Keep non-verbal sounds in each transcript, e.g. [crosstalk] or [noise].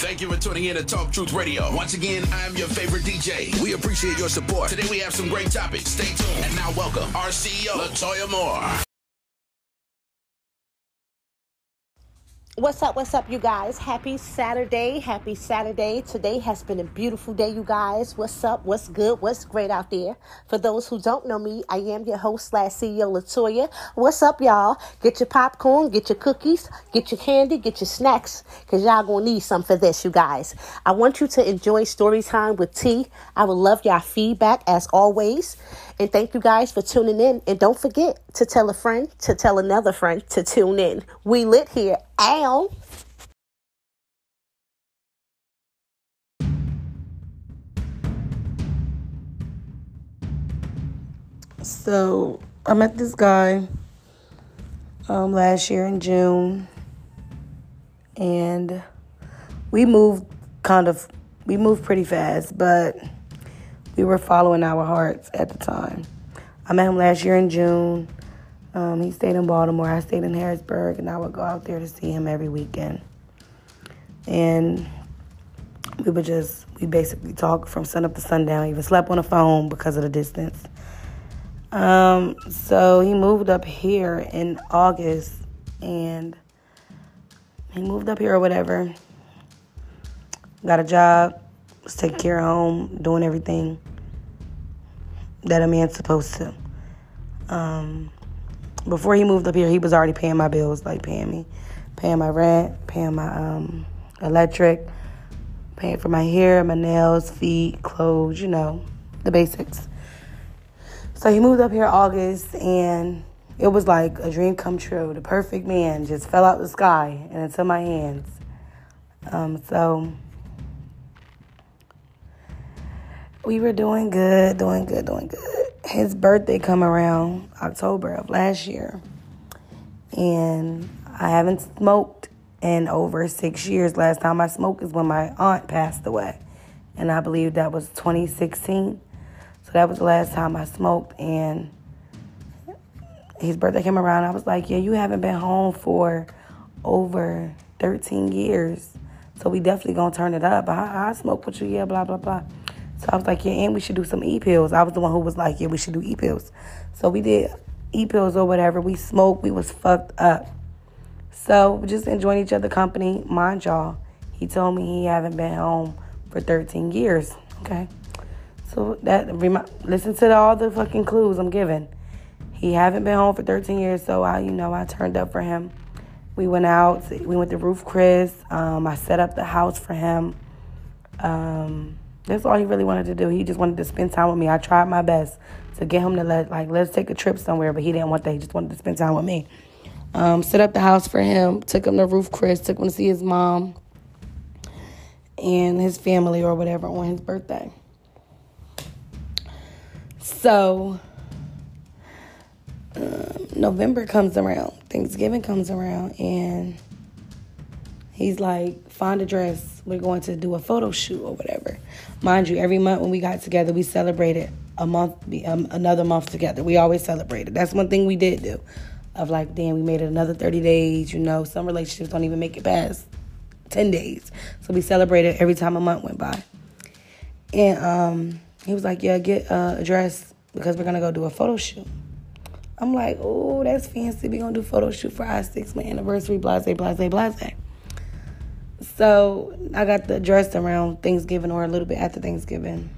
Thank you for tuning in to Talk Truth Radio. Once again, I'm your favorite DJ. We appreciate your support. Today we have some great topics. Stay tuned. And now welcome our CEO, Latoya Moore. What's up? What's up, you guys? Happy Saturday. Happy Saturday. Today has been a beautiful day, you guys. What's up? What's good? What's great out there? For those who don't know me, I am your host slash CEO Latoya. What's up, y'all? Get your popcorn, get your cookies, get your candy, get your snacks, because y'all gonna need some for this, you guys. I want you to enjoy story time with T. I would love y'all feedback as always. And thank you guys for tuning in. And don't forget to tell a friend, to tell another friend to tune in. We lit here. Ow. So I met this guy um, last year in June, and we moved kind of we moved pretty fast, but we were following our hearts at the time. I met him last year in June. Um, he stayed in Baltimore. I stayed in Harrisburg, and I would go out there to see him every weekend. And we would just, we basically talk from sun up to sundown. Even slept on the phone because of the distance. Um, so he moved up here in August, and he moved up here or whatever. Got a job, was taking care of home, doing everything that a man's supposed to. Um, before he moved up here, he was already paying my bills, like paying me, paying my rent, paying my um, electric, paying for my hair, my nails, feet, clothes, you know, the basics. So he moved up here August, and it was like a dream come true. The perfect man just fell out of the sky and into my hands. Um, so we were doing good, doing good, doing good. His birthday come around October of last year. And I haven't smoked in over six years. Last time I smoked is when my aunt passed away. And I believe that was 2016. So that was the last time I smoked. And his birthday came around. I was like, yeah, you haven't been home for over 13 years. So we definitely gonna turn it up. I, I smoke with you, yeah, blah, blah, blah. So I was like, yeah, and we should do some e pills. I was the one who was like, yeah, we should do e pills. So we did e pills or whatever. We smoked. We was fucked up. So just enjoying each other company. Mind y'all, he told me he haven't been home for 13 years. Okay. So that listen to all the fucking clues I'm giving. He haven't been home for 13 years, so I, you know, I turned up for him. We went out. We went to Ruth's Chris. Um, I set up the house for him. Um, that's all he really wanted to do. He just wanted to spend time with me. I tried my best to get him to let like let's take a trip somewhere, but he didn't want that. He just wanted to spend time with me. Um, set up the house for him. Took him to Ruth's Chris. Took him to see his mom and his family or whatever on his birthday. So um, November comes around, Thanksgiving comes around, and he's like, find a dress. We're going to do a photo shoot or whatever. Mind you, every month when we got together, we celebrated a month, um, another month together. We always celebrated. That's one thing we did do. Of like, damn, we made it another 30 days. You know, some relationships don't even make it past 10 days. So we celebrated every time a month went by. And um, he was like, yeah, get uh, a dress because we're going to go do a photo shoot. I'm like, oh, that's fancy. We're going to do photo shoot for our six month anniversary, blase, blase, blase. So I got the dress around Thanksgiving or a little bit after Thanksgiving.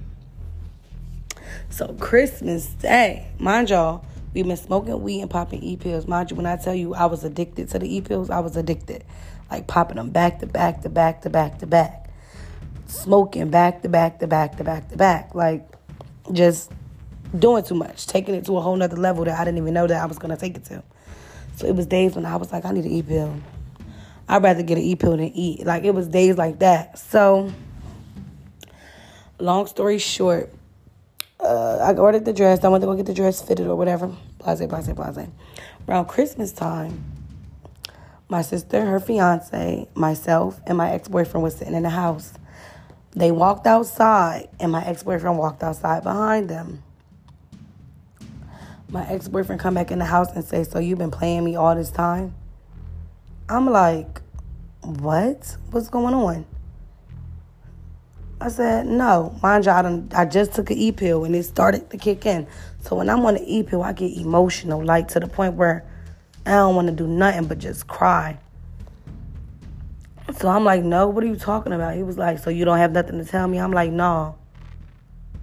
So Christmas Day, mind y'all, we've been smoking weed and popping e pills. Mind you, when I tell you I was addicted to the e pills, I was addicted. Like popping them back to back to back to back to back. Smoking back to back to back to back to back. Like just doing too much, taking it to a whole nother level that I didn't even know that I was gonna take it to. So it was days when I was like, I need an e pill. I'd rather get an e pill than eat. Like it was days like that. So, long story short, uh, I ordered the dress. I went to go get the dress fitted or whatever. Blase, blase, blase. Around Christmas time, my sister, her fiance, myself, and my ex boyfriend was sitting in the house. They walked outside, and my ex boyfriend walked outside behind them. My ex boyfriend come back in the house and say, "So you've been playing me all this time?" I'm like, what? What's going on? I said, no. Mind you, I, done, I just took an E pill and it started to kick in. So when I'm on an E pill, I get emotional, like to the point where I don't want to do nothing but just cry. So I'm like, no, what are you talking about? He was like, so you don't have nothing to tell me? I'm like, no,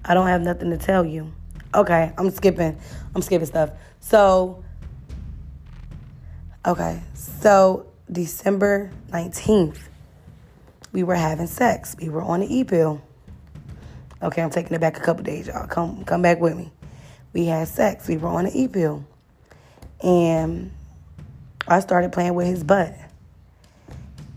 I don't have nothing to tell you. Okay, I'm skipping. I'm skipping stuff. So, okay, so December 19th, we were having sex. We were on the E pill. Okay, I'm taking it back a couple days, y'all. Come, come back with me. We had sex. We were on the E pill, and I started playing with his butt.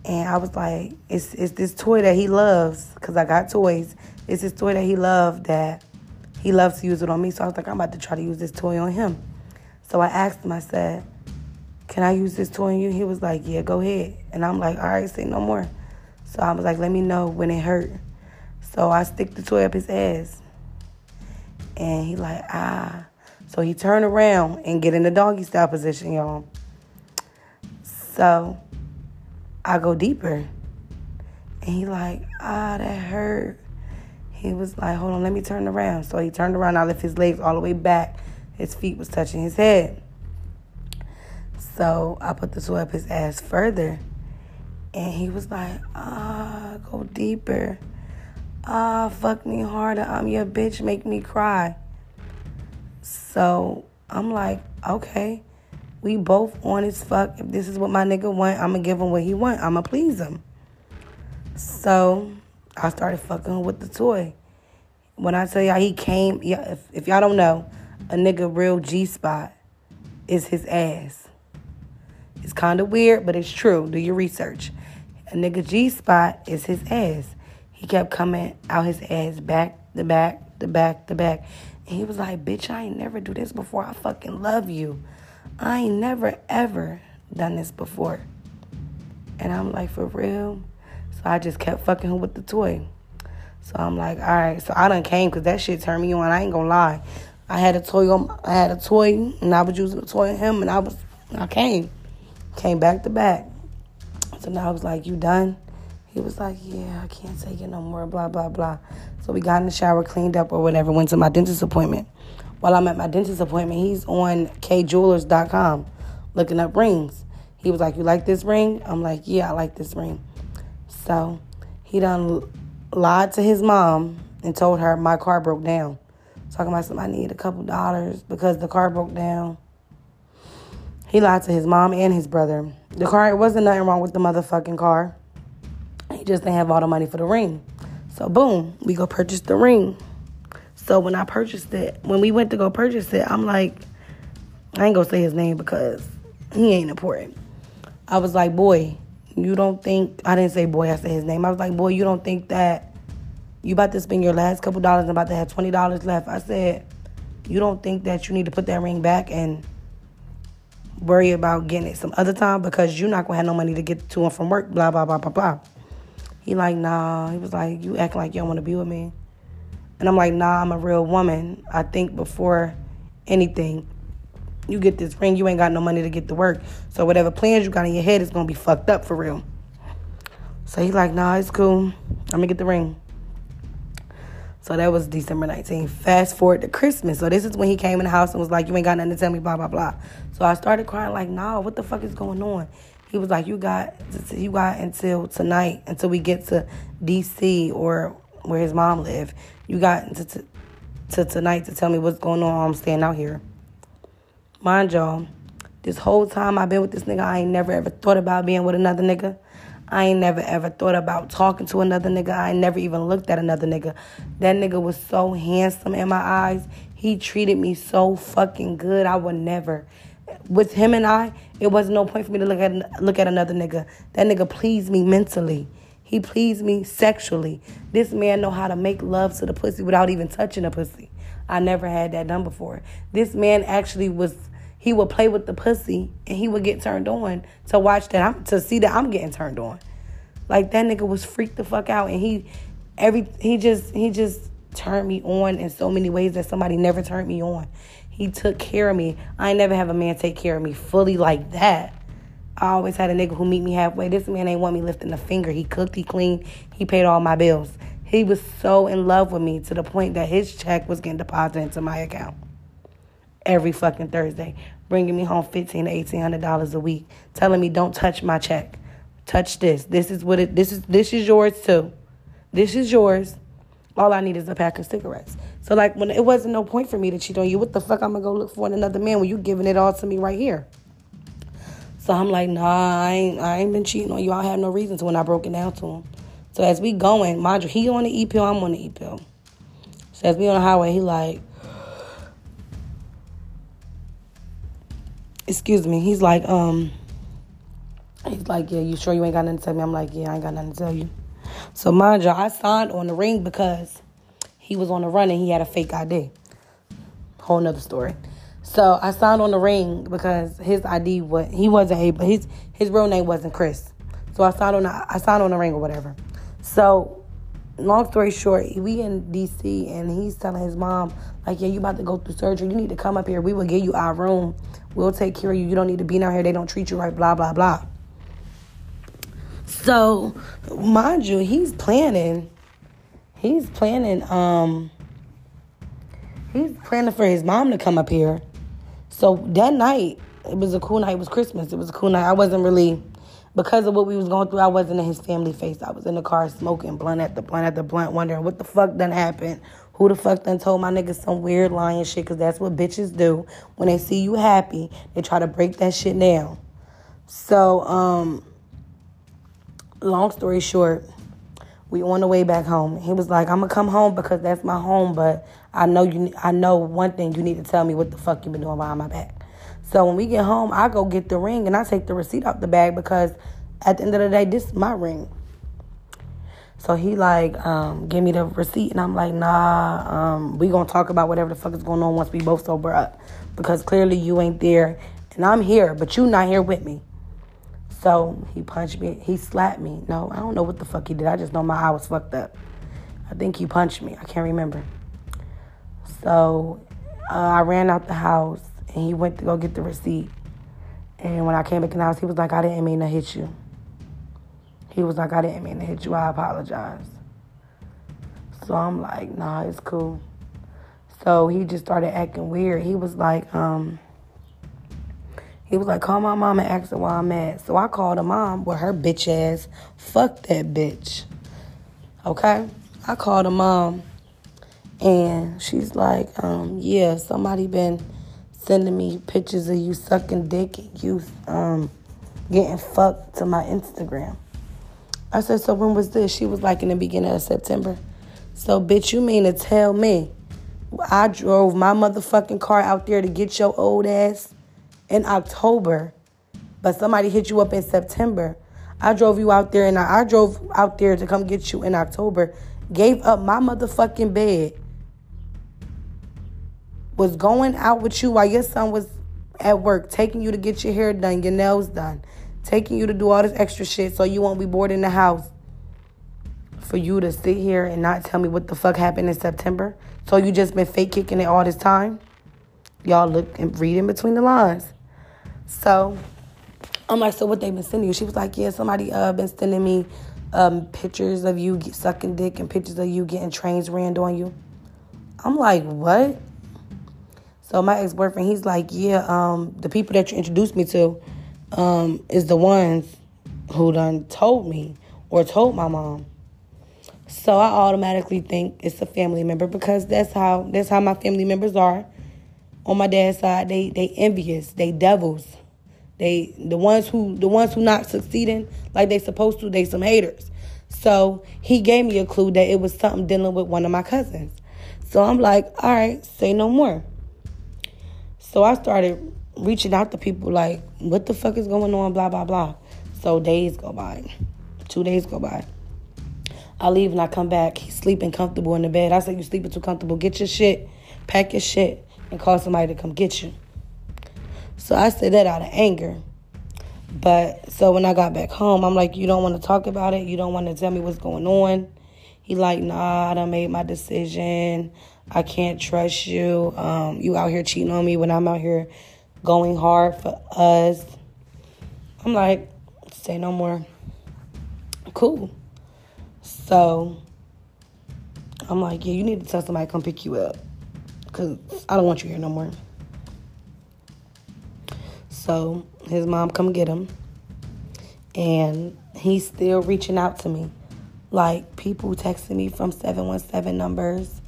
And I was like, it's, it's this toy that he loves, because I got toys. It's this toy that he loved that he loves to use it on me. So I was like, I'm about to try to use this toy on him. So I asked him, I said, Can I use this toy on you? He was like, Yeah, go ahead. And I'm like, All right, say no more. So I was like, Let me know when it hurt. So I stick the toy up his ass. And he like, ah. So he turned around and get in the doggy style position, y'all. So I go deeper. And he like, ah, that hurt. He was like, hold on, let me turn around. So he turned around. I lift his legs all the way back. His feet was touching his head. So I put the toy up his ass further. And he was like, ah, go deeper. Ah, fuck me harder. I'm your bitch. Make me cry. So I'm like, okay. We both on as fuck. If this is what my nigga want, I'ma give him what he want. I'ma please him. So I started fucking with the toy. When I tell y'all he came, yeah, if, if y'all don't know, a nigga real G spot is his ass. It's kind of weird, but it's true. Do your research. A nigga G spot is his ass. He kept coming out his ass back the back, the back, the back. And he was like, bitch, I ain't never do this before. I fucking love you. I ain't never ever done this before. And I'm like, for real? So I just kept fucking him with the toy. So I'm like, all right. So I done came because that shit turned me on. I ain't gonna lie. I had a toy on. I had a toy, and I was using the toy on him, and I was, I came, came back to back. So now I was like, you done? He was like, yeah, I can't take it no more. Blah blah blah. So we got in the shower, cleaned up or whatever, went to my dentist appointment. While I'm at my dentist appointment, he's on kjewelers.com looking up rings. He was like, You like this ring? I'm like, Yeah, I like this ring. So he done lied to his mom and told her my car broke down. Talking about something, I need a couple dollars because the car broke down. He lied to his mom and his brother. The car, it wasn't nothing wrong with the motherfucking car. He just didn't have all the money for the ring. So boom, we go purchase the ring. So when I purchased it, when we went to go purchase it, I'm like, I ain't gonna say his name because he ain't important. I was like, boy, you don't think I didn't say boy, I said his name. I was like, boy, you don't think that you about to spend your last couple dollars and about to have twenty dollars left. I said, you don't think that you need to put that ring back and worry about getting it some other time because you're not gonna have no money to get to and from work, blah blah blah blah blah. He like, nah. He was like, you acting like you don't want to be with me. And I'm like, nah, I'm a real woman. I think before anything, you get this ring, you ain't got no money to get to work. So whatever plans you got in your head is gonna be fucked up for real. So he like, nah, it's cool. I'm gonna get the ring. So that was December 19th. Fast forward to Christmas. So this is when he came in the house and was like, You ain't got nothing to tell me, blah, blah, blah. So I started crying, like, nah, what the fuck is going on? He was like, You got you got until tonight, until we get to DC or where his mom lived. You got to, to tonight to tell me what's going on. I'm staying out here. Mind y'all, this whole time I've been with this nigga, I ain't never ever thought about being with another nigga. I ain't never ever thought about talking to another nigga. I never even looked at another nigga. That nigga was so handsome in my eyes. He treated me so fucking good. I would never. With him and I, it wasn't no point for me to look at look at another nigga. That nigga pleased me mentally. He pleased me sexually. This man know how to make love to the pussy without even touching the pussy. I never had that done before. This man actually was he would play with the pussy and he would get turned on to watch that I'm to see that I'm getting turned on. Like that nigga was freaked the fuck out and he every he just he just turned me on in so many ways that somebody never turned me on. He took care of me. I never have a man take care of me fully like that. I always had a nigga who meet me halfway. This man ain't want me lifting a finger. He cooked, he cleaned, he paid all my bills. He was so in love with me to the point that his check was getting deposited into my account every fucking Thursday, bringing me home fifteen to eighteen hundred dollars a week, telling me don't touch my check, touch this. This is what it. This is this is yours too. This is yours. All I need is a pack of cigarettes. So like when it wasn't no point for me to cheat on you, what the fuck I'm gonna go look for in another man when you giving it all to me right here? So I'm like, nah, I ain't I ain't been cheating on you. I have no reason to when I broke it down to him. So as we going, mind you, he on the E pill, I'm on the E pill. So as we on the highway, he like, excuse me, he's like, um, he's like, yeah, you sure you ain't got nothing to tell me? I'm like, yeah, I ain't got nothing to tell you. So mind you, I signed on the ring because he was on the run and he had a fake ID. Whole nother story. So I signed on the ring because his ID was he wasn't able his his real name wasn't Chris. So I signed on the, I signed on the ring or whatever. So, long story short, we in DC and he's telling his mom, like, yeah, you about to go through surgery. You need to come up here. We will give you our room. We'll take care of you. You don't need to be down here. They don't treat you right, blah, blah, blah. So, mind you, he's planning. He's planning, um, he's planning for his mom to come up here. So that night, it was a cool night. It was Christmas. It was a cool night. I wasn't really because of what we was going through, I wasn't in his family face. I was in the car smoking blunt at the blunt at the blunt, wondering what the fuck done happened. Who the fuck done told my niggas some weird lying shit? Cause that's what bitches do. When they see you happy, they try to break that shit down. So, um, long story short, we on the way back home. He was like, "I'm gonna come home because that's my home, but I know you. I know one thing. You need to tell me what the fuck you been doing behind my back." So when we get home, I go get the ring and I take the receipt out the bag because at the end of the day, this is my ring. So he like, um, give me the receipt and I'm like, nah, um, we gonna talk about whatever the fuck is going on once we both sober up. Because clearly you ain't there and I'm here, but you not here with me. So he punched me, he slapped me. No, I don't know what the fuck he did. I just know my eye was fucked up. I think he punched me. I can't remember. So uh, I ran out the house and he went to go get the receipt. And when I came back in the house, he was like, I didn't mean to hit you. He was like, I didn't mean to hit you. I apologize. So I'm like, nah, it's cool. So he just started acting weird. He was like, um, he was like, call my mom and ask her why I'm mad. So I called her mom with her bitch ass. Fuck that bitch. Okay? I called her mom and she's like, um, yeah, somebody been sending me pictures of you sucking dick and you um, getting fucked to my Instagram. I said, so when was this? She was like in the beginning of September. So, bitch, you mean to tell me I drove my motherfucking car out there to get your old ass in October, but somebody hit you up in September. I drove you out there and I, I drove out there to come get you in October, gave up my motherfucking bed was going out with you while your son was at work, taking you to get your hair done, your nails done, taking you to do all this extra shit so you won't be bored in the house. For you to sit here and not tell me what the fuck happened in September. So you just been fake kicking it all this time? Y'all look and read in between the lines. So I'm like, so what they been sending you? She was like, yeah, somebody uh been sending me um pictures of you sucking dick and pictures of you getting trains ran on you. I'm like, what? So my ex boyfriend, he's like, yeah, um, the people that you introduced me to, um, is the ones who done told me or told my mom. So I automatically think it's a family member because that's how that's how my family members are. On my dad's side, they they envious, they devils. They the ones who the ones who not succeeding like they supposed to, they some haters. So he gave me a clue that it was something dealing with one of my cousins. So I'm like, all right, say no more. So I started reaching out to people like, what the fuck is going on, blah, blah, blah. So days go by. Two days go by. I leave and I come back. He's sleeping comfortable in the bed. I said, You sleeping too comfortable. Get your shit, pack your shit, and call somebody to come get you. So I said that out of anger. But so when I got back home, I'm like, You don't want to talk about it? You don't want to tell me what's going on? He like, nah, I done made my decision. I can't trust you. Um, you out here cheating on me when I'm out here going hard for us. I'm like, say no more. Cool. So I'm like, yeah, you need to tell somebody to come pick you up. Because I don't want you here no more. So his mom come get him. And he's still reaching out to me. Like people texting me from 717 numbers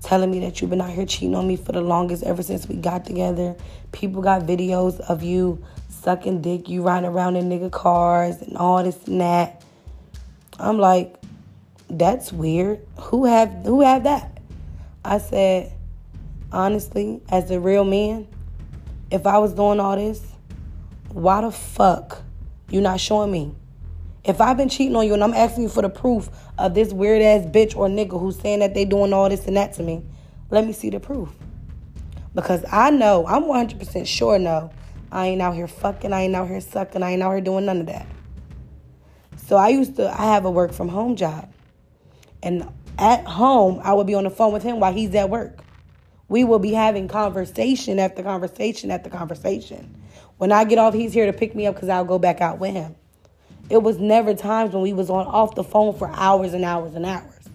telling me that you've been out here cheating on me for the longest ever since we got together. People got videos of you sucking dick, you riding around in nigga cars and all this and that. I'm like, that's weird. Who have who have that? I said, honestly, as a real man, if I was doing all this, why the fuck you not showing me? If I've been cheating on you and I'm asking you for the proof of this weird ass bitch or nigga who's saying that they doing all this and that to me, let me see the proof. Because I know, I'm 100% sure no, I ain't out here fucking, I ain't out here sucking, I ain't out here doing none of that. So I used to, I have a work from home job. And at home, I would be on the phone with him while he's at work. We will be having conversation after conversation after conversation. When I get off, he's here to pick me up because I'll go back out with him. It was never times when we was on off the phone for hours and hours and hours.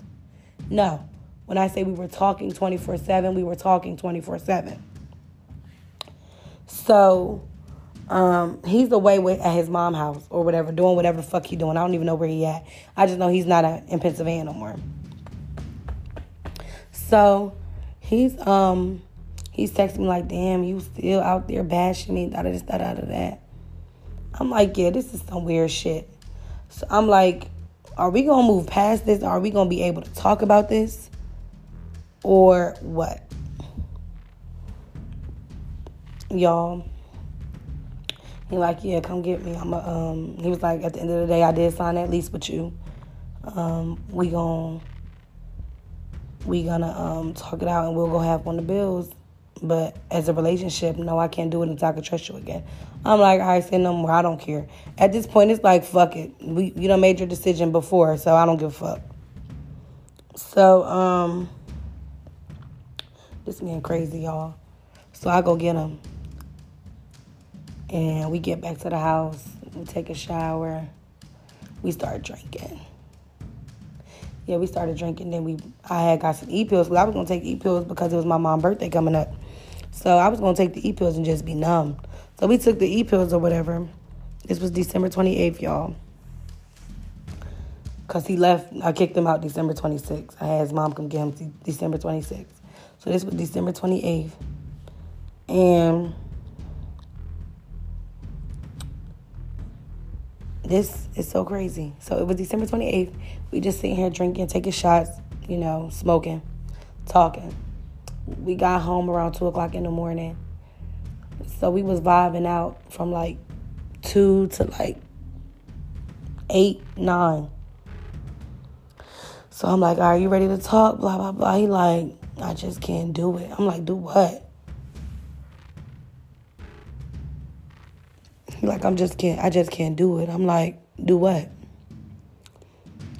No. When I say we were talking 24/7, we were talking 24/7. So, um, he's away with, at his mom house or whatever, doing whatever the fuck he doing. I don't even know where he at. I just know he's not a, in Pennsylvania no more. So, he's um he's texting me like, "Damn, you still out there bashing me?" Da da da da da da. I'm like, yeah, this is some weird shit. So I'm like, are we gonna move past this? Are we gonna be able to talk about this? Or what? Y'all. He like, yeah, come get me. I'm a, um he was like, at the end of the day, I did sign that lease with you. Um, we gonna we gonna um talk it out and we'll go have of the bills. But as a relationship, no, I can't do it until I can trust you again. I'm like, I right, say no more. I don't care. At this point, it's like, fuck it. We you done made your decision before, so I don't give a fuck. So, um, this man crazy, y'all. So I go get him. And we get back to the house. We take a shower. We start drinking. Yeah, we started drinking. Then we, I had got some e pills. I was gonna take e pills because it was my mom's birthday coming up. So I was gonna take the e pills and just be numb. So we took the e pills or whatever. This was December 28th, y'all. Cause he left, I kicked him out December 26th. I had his mom come get him December 26th. So this was December 28th. And this is so crazy. So it was December 28th. We just sitting here drinking, taking shots, you know, smoking, talking. We got home around 2 o'clock in the morning. So we was vibing out from like 2 to like 8, 9. So I'm like, are you ready to talk? Blah, blah, blah. He like, I just can't do it. I'm like, do what? He like, I'm just can't, I just can't do it. I'm like, do what?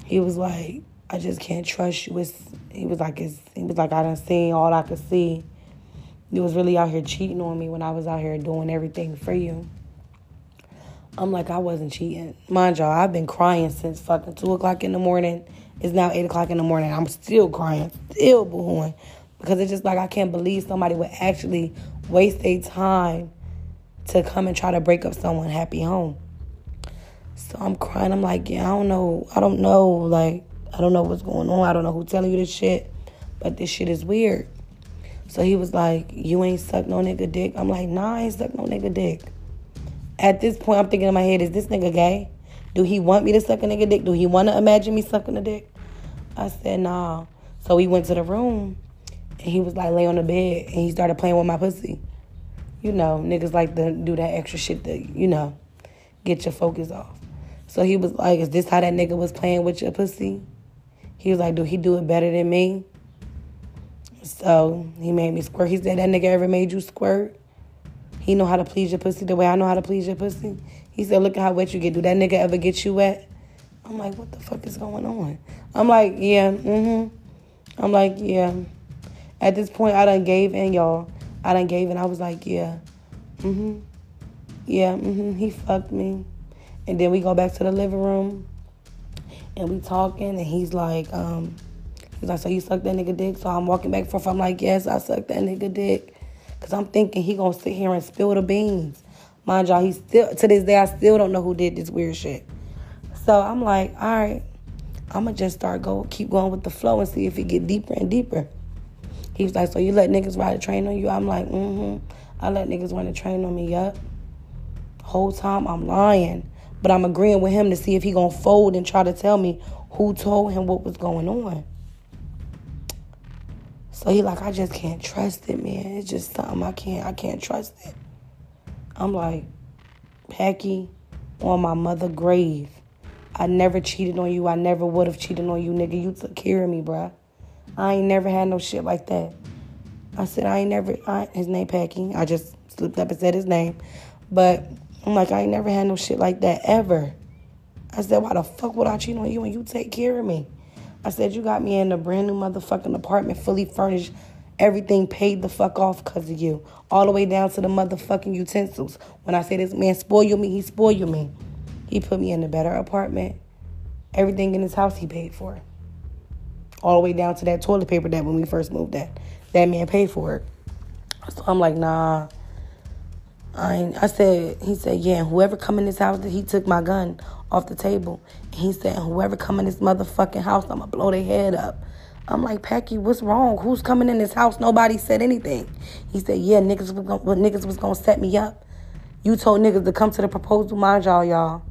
He was like, I just can't trust you. It's, he was like, it's, he was like, I done seen all I could see. You was really out here cheating on me when I was out here doing everything for you. I'm like, I wasn't cheating. Mind y'all, I've been crying since fucking 2 o'clock in the morning. It's now 8 o'clock in the morning. I'm still crying, still boohooing. Because it's just like, I can't believe somebody would actually waste their time to come and try to break up someone happy home. So I'm crying. I'm like, yeah, I don't know. I don't know. Like, I don't know what's going on. I don't know who's telling you this shit. But this shit is weird. So he was like, You ain't suck no nigga dick. I'm like, Nah, I ain't suck no nigga dick. At this point, I'm thinking in my head, Is this nigga gay? Do he want me to suck a nigga dick? Do he want to imagine me sucking a dick? I said, Nah. So we went to the room and he was like, lay on the bed and he started playing with my pussy. You know, niggas like to do that extra shit to, you know, get your focus off. So he was like, Is this how that nigga was playing with your pussy? He was like, Do he do it better than me? So he made me squirt. He said, That nigga ever made you squirt? He know how to please your pussy the way I know how to please your pussy. He said, Look at how wet you get. Do that nigga ever get you wet? I'm like, What the fuck is going on? I'm like, Yeah, mm hmm. I'm like, Yeah. At this point, I done gave in, y'all. I done gave in. I was like, Yeah, mm hmm. Yeah, mm hmm. He fucked me. And then we go back to the living room and we talking, and he's like, um, He's like, so you suck that nigga dick? So I'm walking back and forth. I'm like, yes, I suck that nigga dick. Cause I'm thinking he gonna sit here and spill the beans. Mind y'all, he still to this day I still don't know who did this weird shit. So I'm like, all right, I'ma just start go keep going with the flow and see if it get deeper and deeper. He was like, so you let niggas ride a train on you? I'm like, mm-hmm. I let niggas run a train on me, yup. Whole time I'm lying. But I'm agreeing with him to see if he gonna fold and try to tell me who told him what was going on. So he like, I just can't trust it, man. It's just something I can't I can't trust it. I'm like, Packy, on my mother grave. I never cheated on you. I never would have cheated on you, nigga. You took care of me, bruh. I ain't never had no shit like that. I said I ain't never. I, his name Packy. I just slipped up and said his name, but I'm like I ain't never had no shit like that ever. I said why the fuck would I cheat on you and you take care of me? I said you got me in a brand new motherfucking apartment, fully furnished, everything paid the fuck off because of you, all the way down to the motherfucking utensils. When I say this man spoil me, he spoil me. He put me in a better apartment. Everything in his house he paid for all the way down to that toilet paper that when we first moved that that man paid for it. So I'm like, nah. I I said he said yeah. Whoever come in this house, he took my gun off the table. And he said whoever come in this motherfucking house, I'ma blow their head up. I'm like, Packy, what's wrong? Who's coming in this house? Nobody said anything. He said, yeah, niggas was gonna, well, niggas was gonna set me up. You told niggas to come to the proposal. Mind y'all, y'all.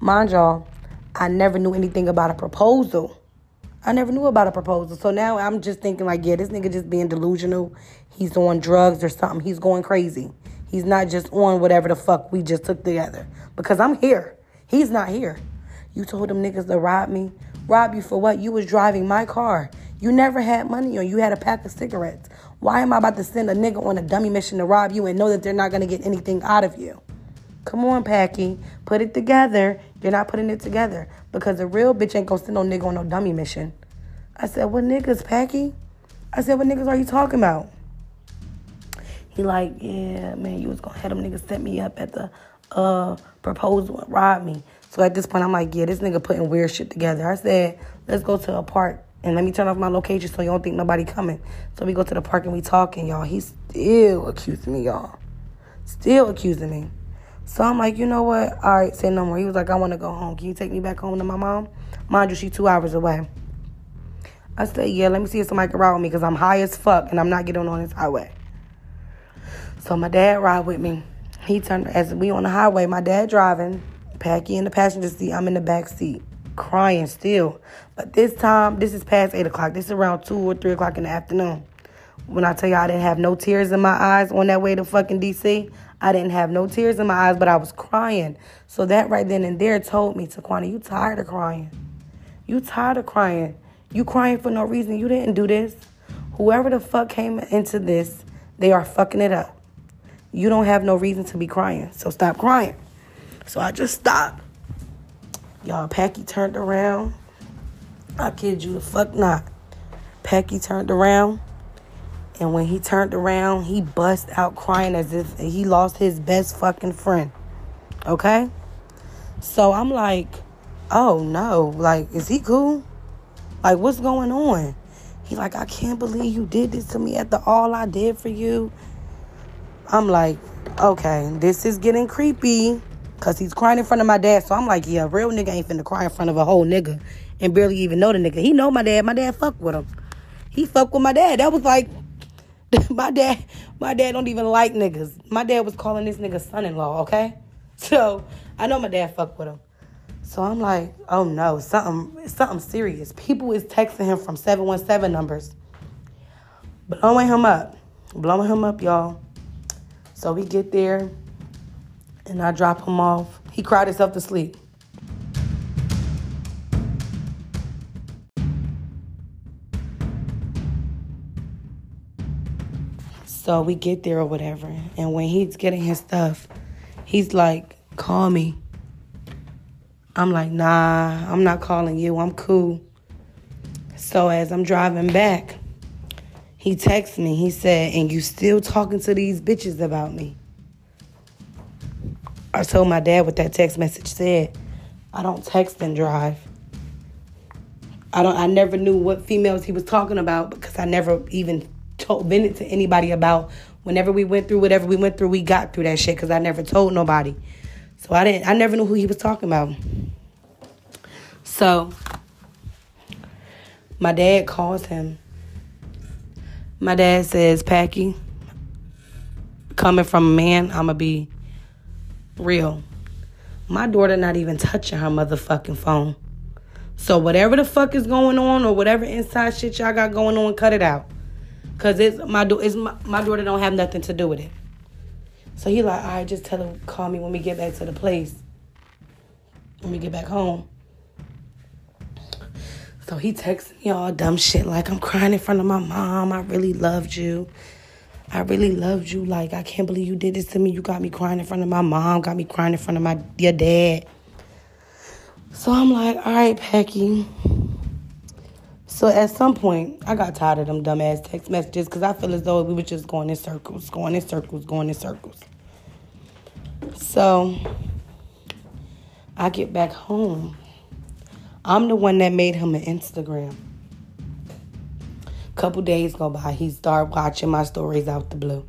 Mind y'all, I never knew anything about a proposal. I never knew about a proposal. So now I'm just thinking like, yeah, this nigga just being delusional. He's on drugs or something. He's going crazy. He's not just on whatever the fuck we just took together. Because I'm here. He's not here. You told them niggas to rob me. Rob you for what? You was driving my car. You never had money or you had a pack of cigarettes. Why am I about to send a nigga on a dummy mission to rob you and know that they're not gonna get anything out of you? Come on, Packy. Put it together. You're not putting it together. Because a real bitch ain't gonna send no nigga on no dummy mission. I said, What niggas, Packy? I said, What niggas are you talking about? He like, Yeah, man, you was gonna have them niggas set me up at the uh proposal and rob me. So at this point I'm like, Yeah, this nigga putting weird shit together. I said, Let's go to a park and let me turn off my location so you don't think nobody coming. So we go to the park and we talking, y'all. He still accusing me, y'all. Still accusing me. So I'm like, you know what? All right, say no more. He was like, I want to go home. Can you take me back home to my mom? Mind you, she two hours away. I said, yeah, let me see if somebody can ride with me because I'm high as fuck and I'm not getting on this highway. So my dad ride with me. He turned, as we on the highway, my dad driving, Packy in the passenger seat, I'm in the back seat, crying still. But this time, this is past 8 o'clock. This is around 2 or 3 o'clock in the afternoon. When I tell y'all, I didn't have no tears in my eyes on that way to fucking D.C., I didn't have no tears in my eyes, but I was crying. So that right then and there told me, Taquana, you tired of crying. You tired of crying. You crying for no reason. You didn't do this. Whoever the fuck came into this, they are fucking it up. You don't have no reason to be crying. So stop crying. So I just stopped. Y'all, Packy turned around. I kid you the fuck not. Packy turned around and when he turned around, he bust out crying as if he lost his best fucking friend. Okay? So I'm like, oh no, like, is he cool? Like, what's going on? He like, I can't believe you did this to me after all I did for you. I'm like, okay, this is getting creepy. Cause he's crying in front of my dad. So I'm like, yeah, real nigga ain't finna cry in front of a whole nigga and barely even know the nigga. He know my dad. My dad fuck with him. He fuck with my dad. That was like [laughs] my dad, my dad don't even like niggas. My dad was calling this nigga son-in-law, okay? [laughs] So I know my dad fuck with him. So I'm like, oh no, something, something serious. People is texting him from 717 numbers, blowing him up, blowing him up, y'all. So we get there, and I drop him off. He cried himself to sleep. So we get there or whatever. And when he's getting his stuff, he's like, call me. I'm like, nah, I'm not calling you. I'm cool. So as I'm driving back, he texts me. He said, and you still talking to these bitches about me. I told my dad what that text message said. I don't text and drive. I don't. I never knew what females he was talking about because I never even told vented to anybody about. Whenever we went through whatever we went through, we got through that shit because I never told nobody. So I didn't. I never knew who he was talking about. So my dad calls him. My dad says, "Packy, coming from a man, I'ma be real. My daughter not even touching her motherfucking phone." So whatever the fuck is going on or whatever inside shit y'all got going on, cut it out. Cause it's my do it's my, my daughter don't have nothing to do with it. So he like, all right, just tell her call me when we get back to the place. When we get back home. So he texts me all dumb shit like I'm crying in front of my mom. I really loved you. I really loved you. Like I can't believe you did this to me. You got me crying in front of my mom. Got me crying in front of my your dad. So I'm like, all right, Packy. So at some point, I got tired of them dumbass text messages because I feel as though we were just going in circles, going in circles, going in circles. So I get back home. I'm the one that made him an Instagram. Couple days go by, he start watching my stories out the blue.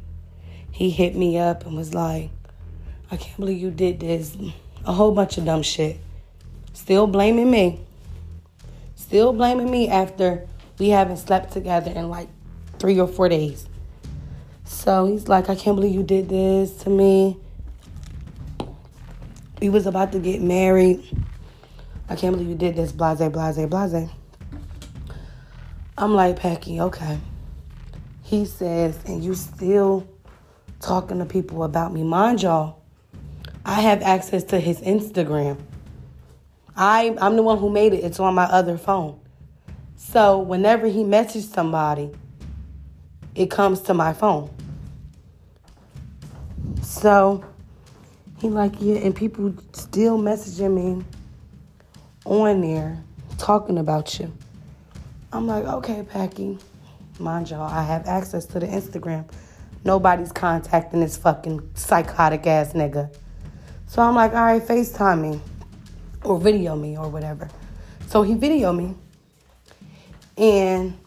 He hit me up and was like, I can't believe you did this. A whole bunch of dumb shit. Still blaming me. Still blaming me after we haven't slept together in like three or four days. So he's like, I can't believe you did this to me. We was about to get married. I can't believe you did this, blase, blase, blase. I'm like, Packy, okay. He says, and you still talking to people about me. Mind y'all, I have access to his Instagram. I, I'm the one who made it. It's on my other phone. So whenever he messages somebody, it comes to my phone. So he like, yeah, and people still messaging me on there talking about you. I'm like, okay, Packy. Mind y'all, I have access to the Instagram. Nobody's contacting this fucking psychotic ass nigga. So I'm like, all right, FaceTime me or video me or whatever. So he video me. And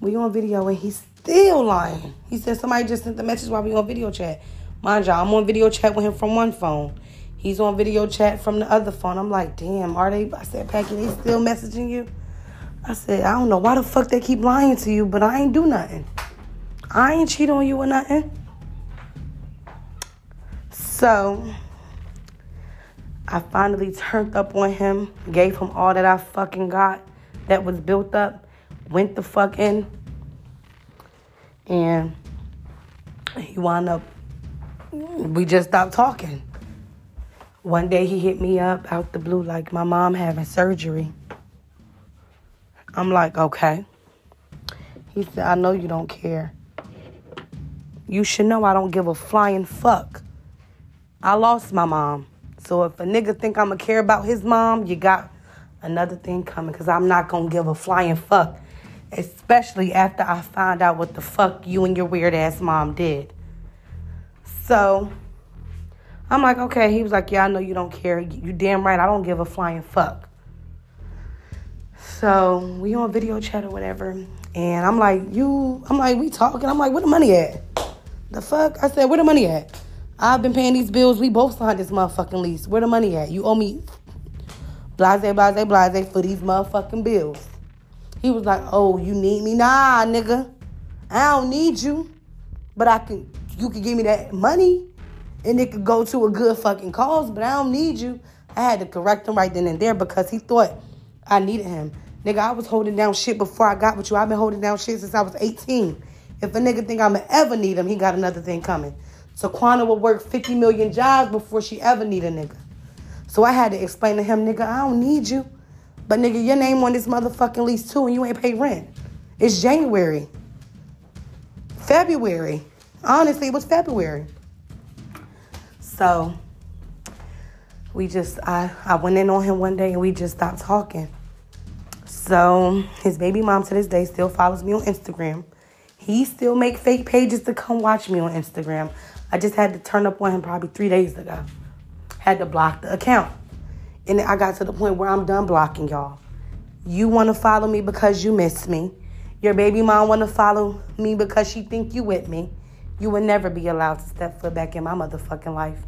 we on video and he's still lying. He said somebody just sent the message while we on video chat. Mind y'all, I'm on video chat with him from one phone. He's on video chat from the other phone. I'm like, damn, are they? I said, Packy, they still messaging you? I said, I don't know why the fuck they keep lying to you, but I ain't do nothing. I ain't cheat on you or nothing. So I finally turned up on him, gave him all that I fucking got that was built up, went the fuck in, and he wound up, we just stopped talking. One day he hit me up out the blue like my mom having surgery. I'm like, okay. He said, I know you don't care. You should know I don't give a flying fuck. I lost my mom. So if a nigga think I'ma care about his mom, you got another thing coming because I'm not gonna give a flying fuck. Especially after I find out what the fuck you and your weird ass mom did. So I'm like, okay. He was like, yeah, I know you don't care. You damn right, I don't give a flying fuck. So we on video chat or whatever. And I'm like, you, I'm like, we talking. I'm like, where the money at? The fuck? I said, where the money at? I've been paying these bills. We both signed this motherfucking lease. Where the money at? You owe me blase, blase, blase for these motherfucking bills. He was like, oh, you need me? Nah, nigga. I don't need you. But I can, you can give me that money and it could go to a good fucking cause, but I don't need you. I had to correct him right then and there because he thought I needed him. Nigga, I was holding down shit before I got with you. I've been holding down shit since I was 18. If a nigga think I'ma ever need him, he got another thing coming. So Quana will work 50 million jobs before she ever need a nigga. So I had to explain to him, nigga, I don't need you. But nigga, your name on this motherfucking lease too, and you ain't pay rent. It's January. February. Honestly, it was February. So we just I, I went in on him one day and we just stopped talking. So his baby mom to this day still follows me on Instagram. He still make fake pages to come watch me on Instagram. I just had to turn up on him probably three days ago. Had to block the account. And I got to the point where I'm done blocking y'all. You want to follow me because you miss me. Your baby mom want to follow me because she think you with me. You would never be allowed to step foot back in my motherfucking life.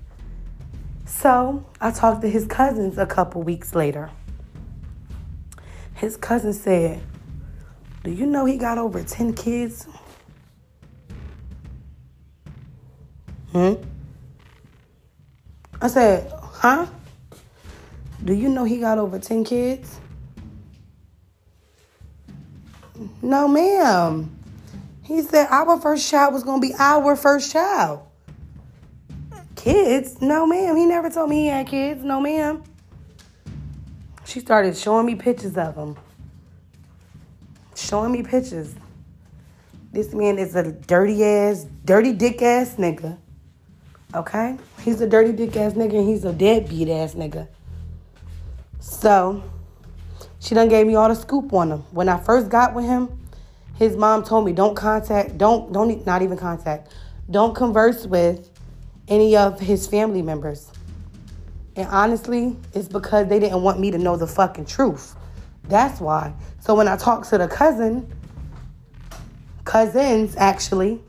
So I talked to his cousins a couple weeks later. His cousin said, Do you know he got over 10 kids? Hmm? I said, Huh? Do you know he got over 10 kids? No, ma'am. He said our first child was going to be our first child. Kids? No, ma'am. He never told me he had kids. No, ma'am. She started showing me pictures of him. Showing me pictures. This man is a dirty ass, dirty dick ass nigga. Okay? He's a dirty dick ass nigga and he's a deadbeat ass nigga. So, she done gave me all the scoop on him. When I first got with him, his mom told me don't contact, don't, don't, not even contact, don't converse with any of his family members. And honestly, it's because they didn't want me to know the fucking truth. That's why. So when I talked to the cousin, cousins actually,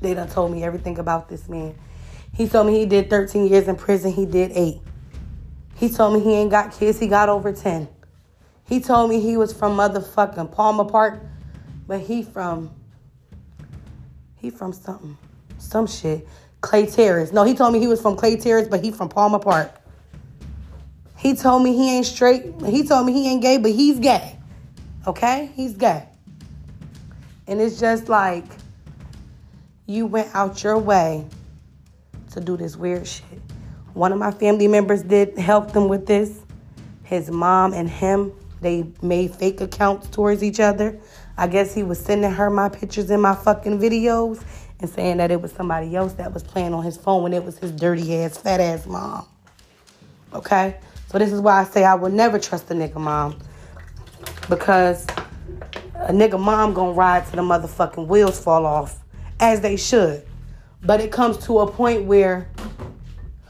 they done told me everything about this man. He told me he did 13 years in prison, he did eight. He told me he ain't got kids, he got over 10. He told me he was from motherfucking Palmer Park, but he from, he from something, some shit. Clay Terrace. No, he told me he was from Clay Terrace, but he from Palmer Park. He told me he ain't straight. He told me he ain't gay, but he's gay. Okay? He's gay. And it's just like you went out your way to do this weird shit. One of my family members did help them with this. His mom and him, they made fake accounts towards each other. I guess he was sending her my pictures and my fucking videos and saying that it was somebody else that was playing on his phone when it was his dirty ass, fat ass mom. Okay? So this is why I say I will never trust a nigga mom. Because a nigga mom gonna ride to the motherfucking wheels fall off. As they should. But it comes to a point where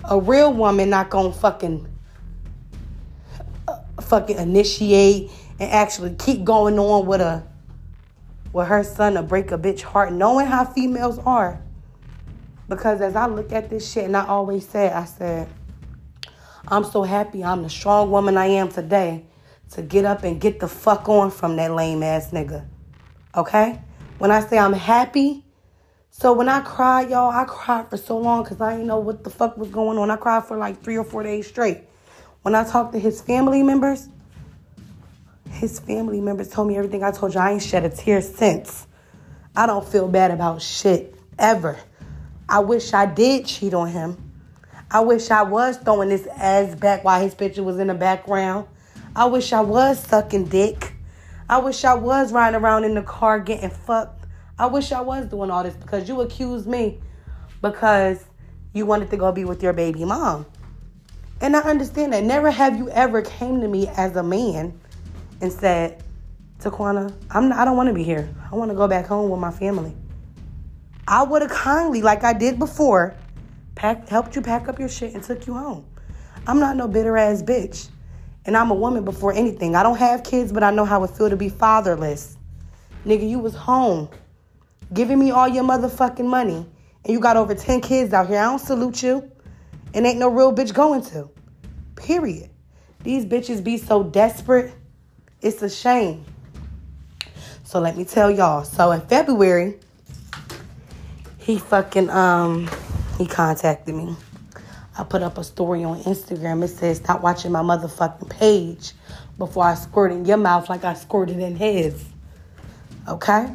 a real woman not gonna fucking uh, fucking initiate and actually keep going on with a with her son to break a bitch heart, knowing how females are. Because as I look at this shit, and I always say, I said, I'm so happy I'm the strong woman I am today to get up and get the fuck on from that lame ass nigga. Okay? When I say I'm happy, so when I cried, y'all, I cried for so long because I didn't know what the fuck was going on. I cried for like three or four days straight. When I talked to his family members, his family members told me everything I told you. I ain't shed a tear since. I don't feel bad about shit ever. I wish I did cheat on him. I wish I was throwing this ass back while his picture was in the background. I wish I was sucking dick. I wish I was riding around in the car getting fucked. I wish I was doing all this because you accused me because you wanted to go be with your baby mom. And I understand that. Never have you ever came to me as a man and said, Taquana, I'm I don't want to be here. I want to go back home with my family. I would have kindly, like I did before, packed, helped you pack up your shit and took you home. I'm not no bitter ass bitch. And I'm a woman before anything. I don't have kids, but I know how it feel to be fatherless. Nigga, you was home giving me all your motherfucking money. And you got over 10 kids out here. I don't salute you. And ain't no real bitch going to. Period. These bitches be so desperate it's a shame. So let me tell y'all. So in February, he fucking um he contacted me. I put up a story on Instagram. It says, Stop watching my motherfucking page before I squirt in your mouth like I squirted in his. Okay?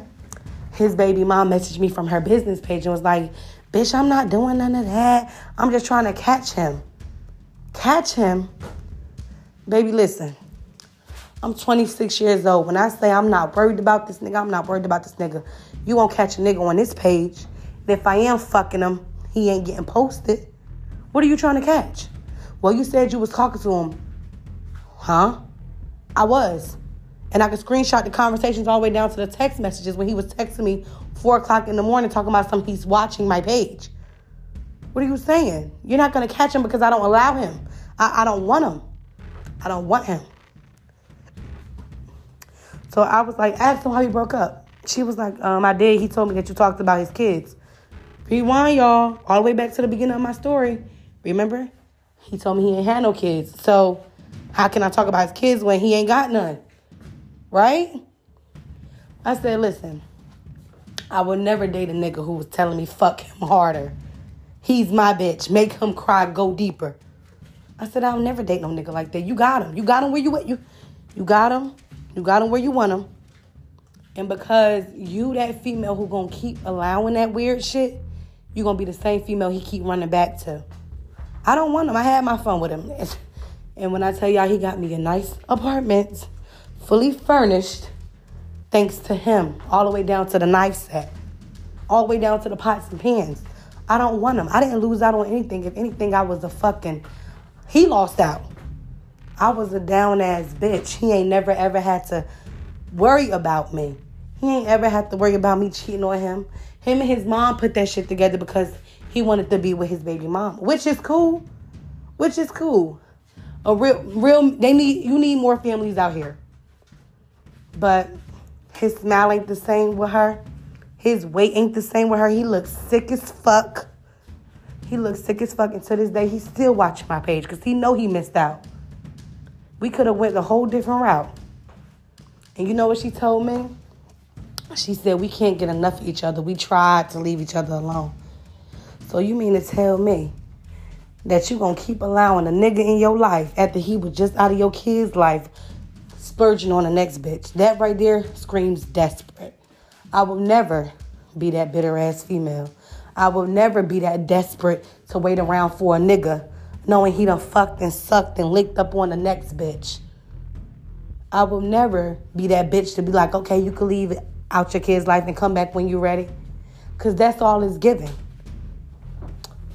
His baby mom messaged me from her business page and was like, Bitch, I'm not doing none of that. I'm just trying to catch him. Catch him? Baby, listen. I'm 26 years old. When I say I'm not worried about this nigga, I'm not worried about this nigga. You won't catch a nigga on this page. And if I am fucking him, he ain't getting posted. What are you trying to catch? Well, you said you was talking to him. Huh? I was. And I could screenshot the conversations all the way down to the text messages when he was texting me four o'clock in the morning talking about something he's watching my page. What are you saying? You're not gonna catch him because I don't allow him. I, I don't want him. I don't want him. So I was like, asked him how he broke up. She was like, um, I did. He told me that you talked about his kids. Rewind, y'all, all the way back to the beginning of my story. Remember? He told me he ain't had no kids. So how can I talk about his kids when he ain't got none? Right? I said, listen, I would never date a nigga who was telling me fuck him harder. He's my bitch. Make him cry, go deeper. I said, I'll never date no nigga like that. You got him. You got him where you at. You, you got him. You got him where you want him. And because you that female who gonna keep allowing that weird shit, you gonna be the same female he keep running back to. I don't want him. I had my fun with him. [laughs] And when I tell y'all he got me a nice apartment, fully furnished, thanks to him, all the way down to the knife set, all the way down to the pots and pans. I don't want him. I didn't lose out on anything. If anything, I was a fucking, he lost out. I was a down ass bitch. He ain't never ever had to worry about me. He ain't ever had to worry about me cheating on him. Him and his mom put that shit together because he wanted to be with his baby mom, which is cool. Which is cool. A real, real. They need you need more families out here. But his smile ain't the same with her. His weight ain't the same with her. He looks sick as fuck. He looks sick as fuck, and to this day, he still watching my page because he know he missed out. We could have went a whole different route. And you know what she told me? She said we can't get enough of each other. We tried to leave each other alone. So you mean to tell me that you gonna keep allowing a nigga in your life after he was just out of your kid's life, spurging on the next bitch? That right there screams desperate. I will never be that bitter ass female. I will never be that desperate to wait around for a nigga knowing he done fucked and sucked and licked up on the next bitch. I will never be that bitch to be like, okay, you can leave out your kid's life and come back when you're ready. Because that's all it's giving.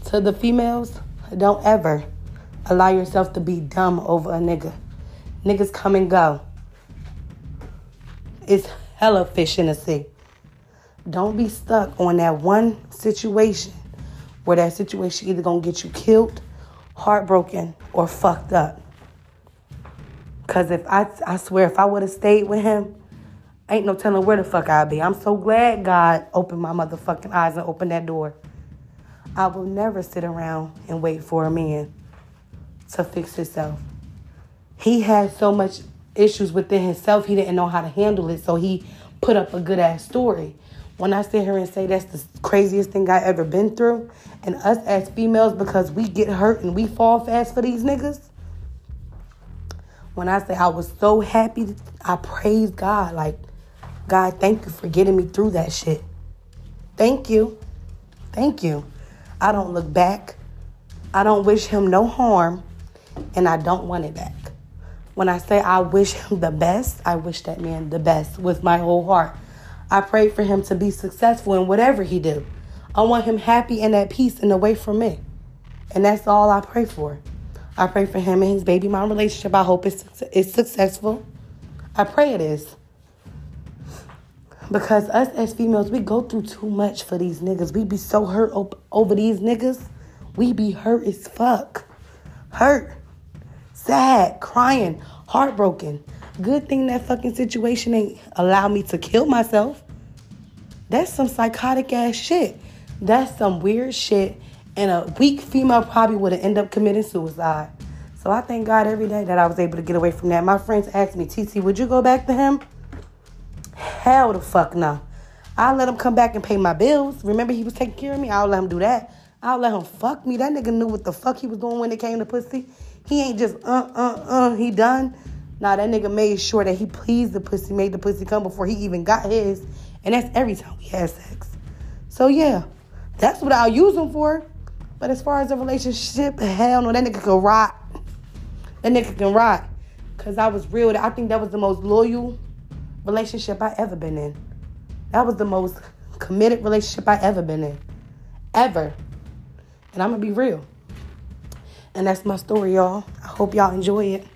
To the females, don't ever allow yourself to be dumb over a nigga. Niggas come and go. It's hella fish in the sea. Don't be stuck on that one situation where that situation either gonna get you killed, heartbroken, or fucked up. Cause if I I swear if I would have stayed with him, ain't no telling where the fuck I'd be. I'm so glad God opened my motherfucking eyes and opened that door. I will never sit around and wait for a man to fix himself. He had so much issues within himself, he didn't know how to handle it, so he put up a good ass story. When I sit here and say that's the craziest thing I ever been through, and us as females, because we get hurt and we fall fast for these niggas, when I say I was so happy, I praise God. Like, God, thank you for getting me through that shit. Thank you. Thank you. I don't look back. I don't wish him no harm, and I don't want it back. When I say I wish him the best, I wish that man the best with my whole heart. I pray for him to be successful in whatever he do. I want him happy and at peace and away from me. And that's all I pray for. I pray for him and his baby mom relationship. I hope it's, it's successful. I pray it is. Because us as females, we go through too much for these niggas. We be so hurt op- over these niggas. We be hurt as fuck. Hurt. Sad. Crying. Heartbroken. Good thing that fucking situation ain't allow me to kill myself. That's some psychotic ass shit. That's some weird shit and a weak female probably would have ended up committing suicide. So I thank God every day that I was able to get away from that. My friends asked me, TT, would you go back to him? Hell the fuck no. I'll let him come back and pay my bills. Remember he was taking care of me? I'll let him do that. I'll let him fuck me. That nigga knew what the fuck he was doing when it came to pussy. He ain't just uh uh uh he done. Nah, that nigga made sure that he pleased the pussy, made the pussy come before he even got his. And that's every time we had sex. So yeah, that's what I'll use him for. But as far as a relationship, hell no, that nigga can rot. That nigga can rot. Cause I was real. I think that was the most loyal relationship I ever been in. That was the most committed relationship I ever been in. Ever. And I'm gonna be real. And that's my story, y'all. I hope y'all enjoy it.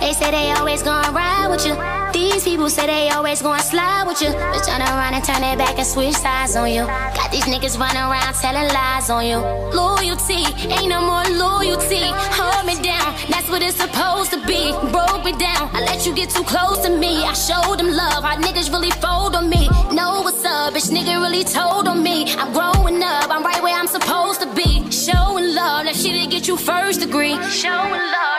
They say they always gonna ride with you. These people say they always gonna slide with you. But turn around and turn it back and switch sides on you. Got these niggas running around telling lies on you. Loyalty, ain't no more loyalty. Hold me down, that's what it's supposed to be. Broke me down, I let you get too close to me. I showed them love, how niggas really fold on me. Know what's up, bitch nigga really told on me. I'm growing up, I'm right where I'm supposed to be. Showing love, that shit'll get you first degree. Showing love,